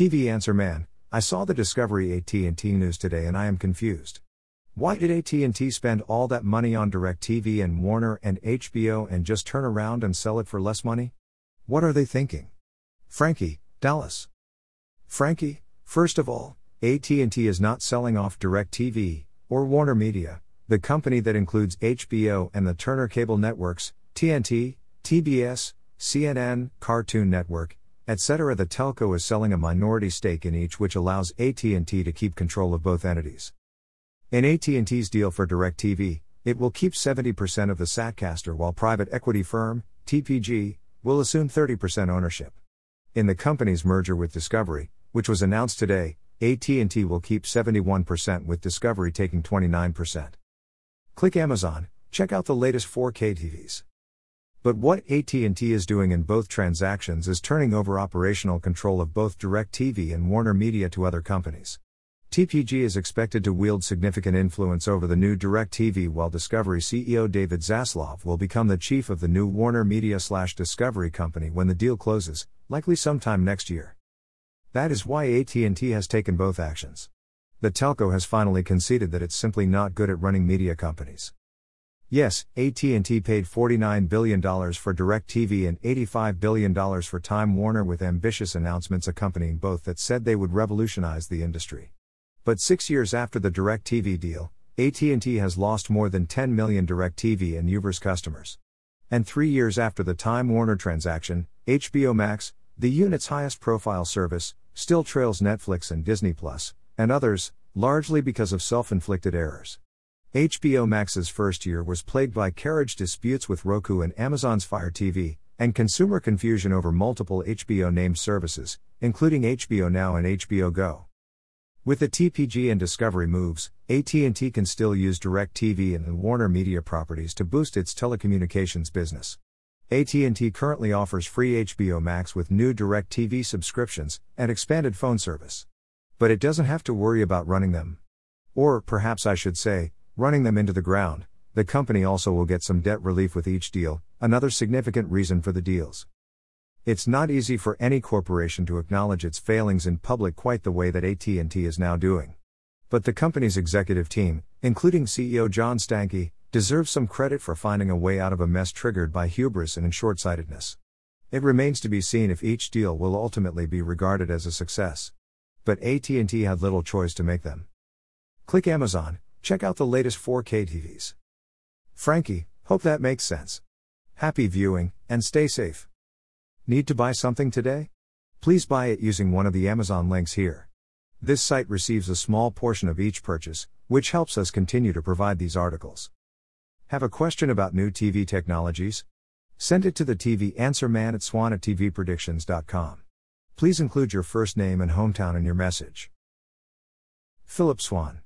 TV Answer Man, I saw the Discovery AT&T news today and I am confused. Why did AT&T spend all that money on DirecTV and Warner and HBO and just turn around and sell it for less money? What are they thinking? Frankie, Dallas. Frankie, first of all, AT&T is not selling off DirecTV or Warner Media, the company that includes HBO and the Turner Cable Networks, TNT, TBS, CNN, Cartoon Network, etc. The telco is selling a minority stake in each which allows AT&T to keep control of both entities. In AT&T's deal for DirecTV, it will keep 70% of the Satcaster while private equity firm, TPG, will assume 30% ownership. In the company's merger with Discovery, which was announced today, AT&T will keep 71% with Discovery taking 29%. Click Amazon, check out the latest 4K TVs. But what AT&T is doing in both transactions is turning over operational control of both DirecTV and Warner Media to other companies. TPG is expected to wield significant influence over the new DirecTV while Discovery CEO David Zaslav will become the chief of the new Warner Media slash Discovery company when the deal closes, likely sometime next year. That is why AT&T has taken both actions. The telco has finally conceded that it's simply not good at running media companies. Yes, AT&T paid $49 billion for DirecTV and $85 billion for Time Warner with ambitious announcements accompanying both that said they would revolutionize the industry. But six years after the DirecTV deal, AT&T has lost more than 10 million DirecTV and U-verse customers. And three years after the Time Warner transaction, HBO Max, the unit's highest profile service, still trails Netflix and Disney Plus, and others, largely because of self-inflicted errors. HBO Max's first year was plagued by carriage disputes with Roku and Amazon's Fire TV, and consumer confusion over multiple HBO named services, including HBO Now and HBO Go. With the TPG and Discovery moves, AT&T can still use DirecTV and the Warner Media properties to boost its telecommunications business. AT&T currently offers free HBO Max with new DirecTV subscriptions and expanded phone service. But it doesn't have to worry about running them. Or perhaps I should say, running them into the ground. The company also will get some debt relief with each deal, another significant reason for the deals. It's not easy for any corporation to acknowledge its failings in public quite the way that AT&T is now doing. But the company's executive team, including CEO John Stankey, deserves some credit for finding a way out of a mess triggered by hubris and short-sightedness. It remains to be seen if each deal will ultimately be regarded as a success. But AT&T had little choice to make them. Click Amazon, check out the latest 4K TVs. Frankie, hope that makes sense. Happy viewing, and stay safe. Need to buy something today? Please buy it using one of the Amazon links here. This site receives a small portion of each purchase, which helps us continue to provide these articles. Have a question about new TV technologies? Send it to the TV Answer Man at swann at tvpredictions.com. Please include your first name and hometown in your message. Phillip Swann.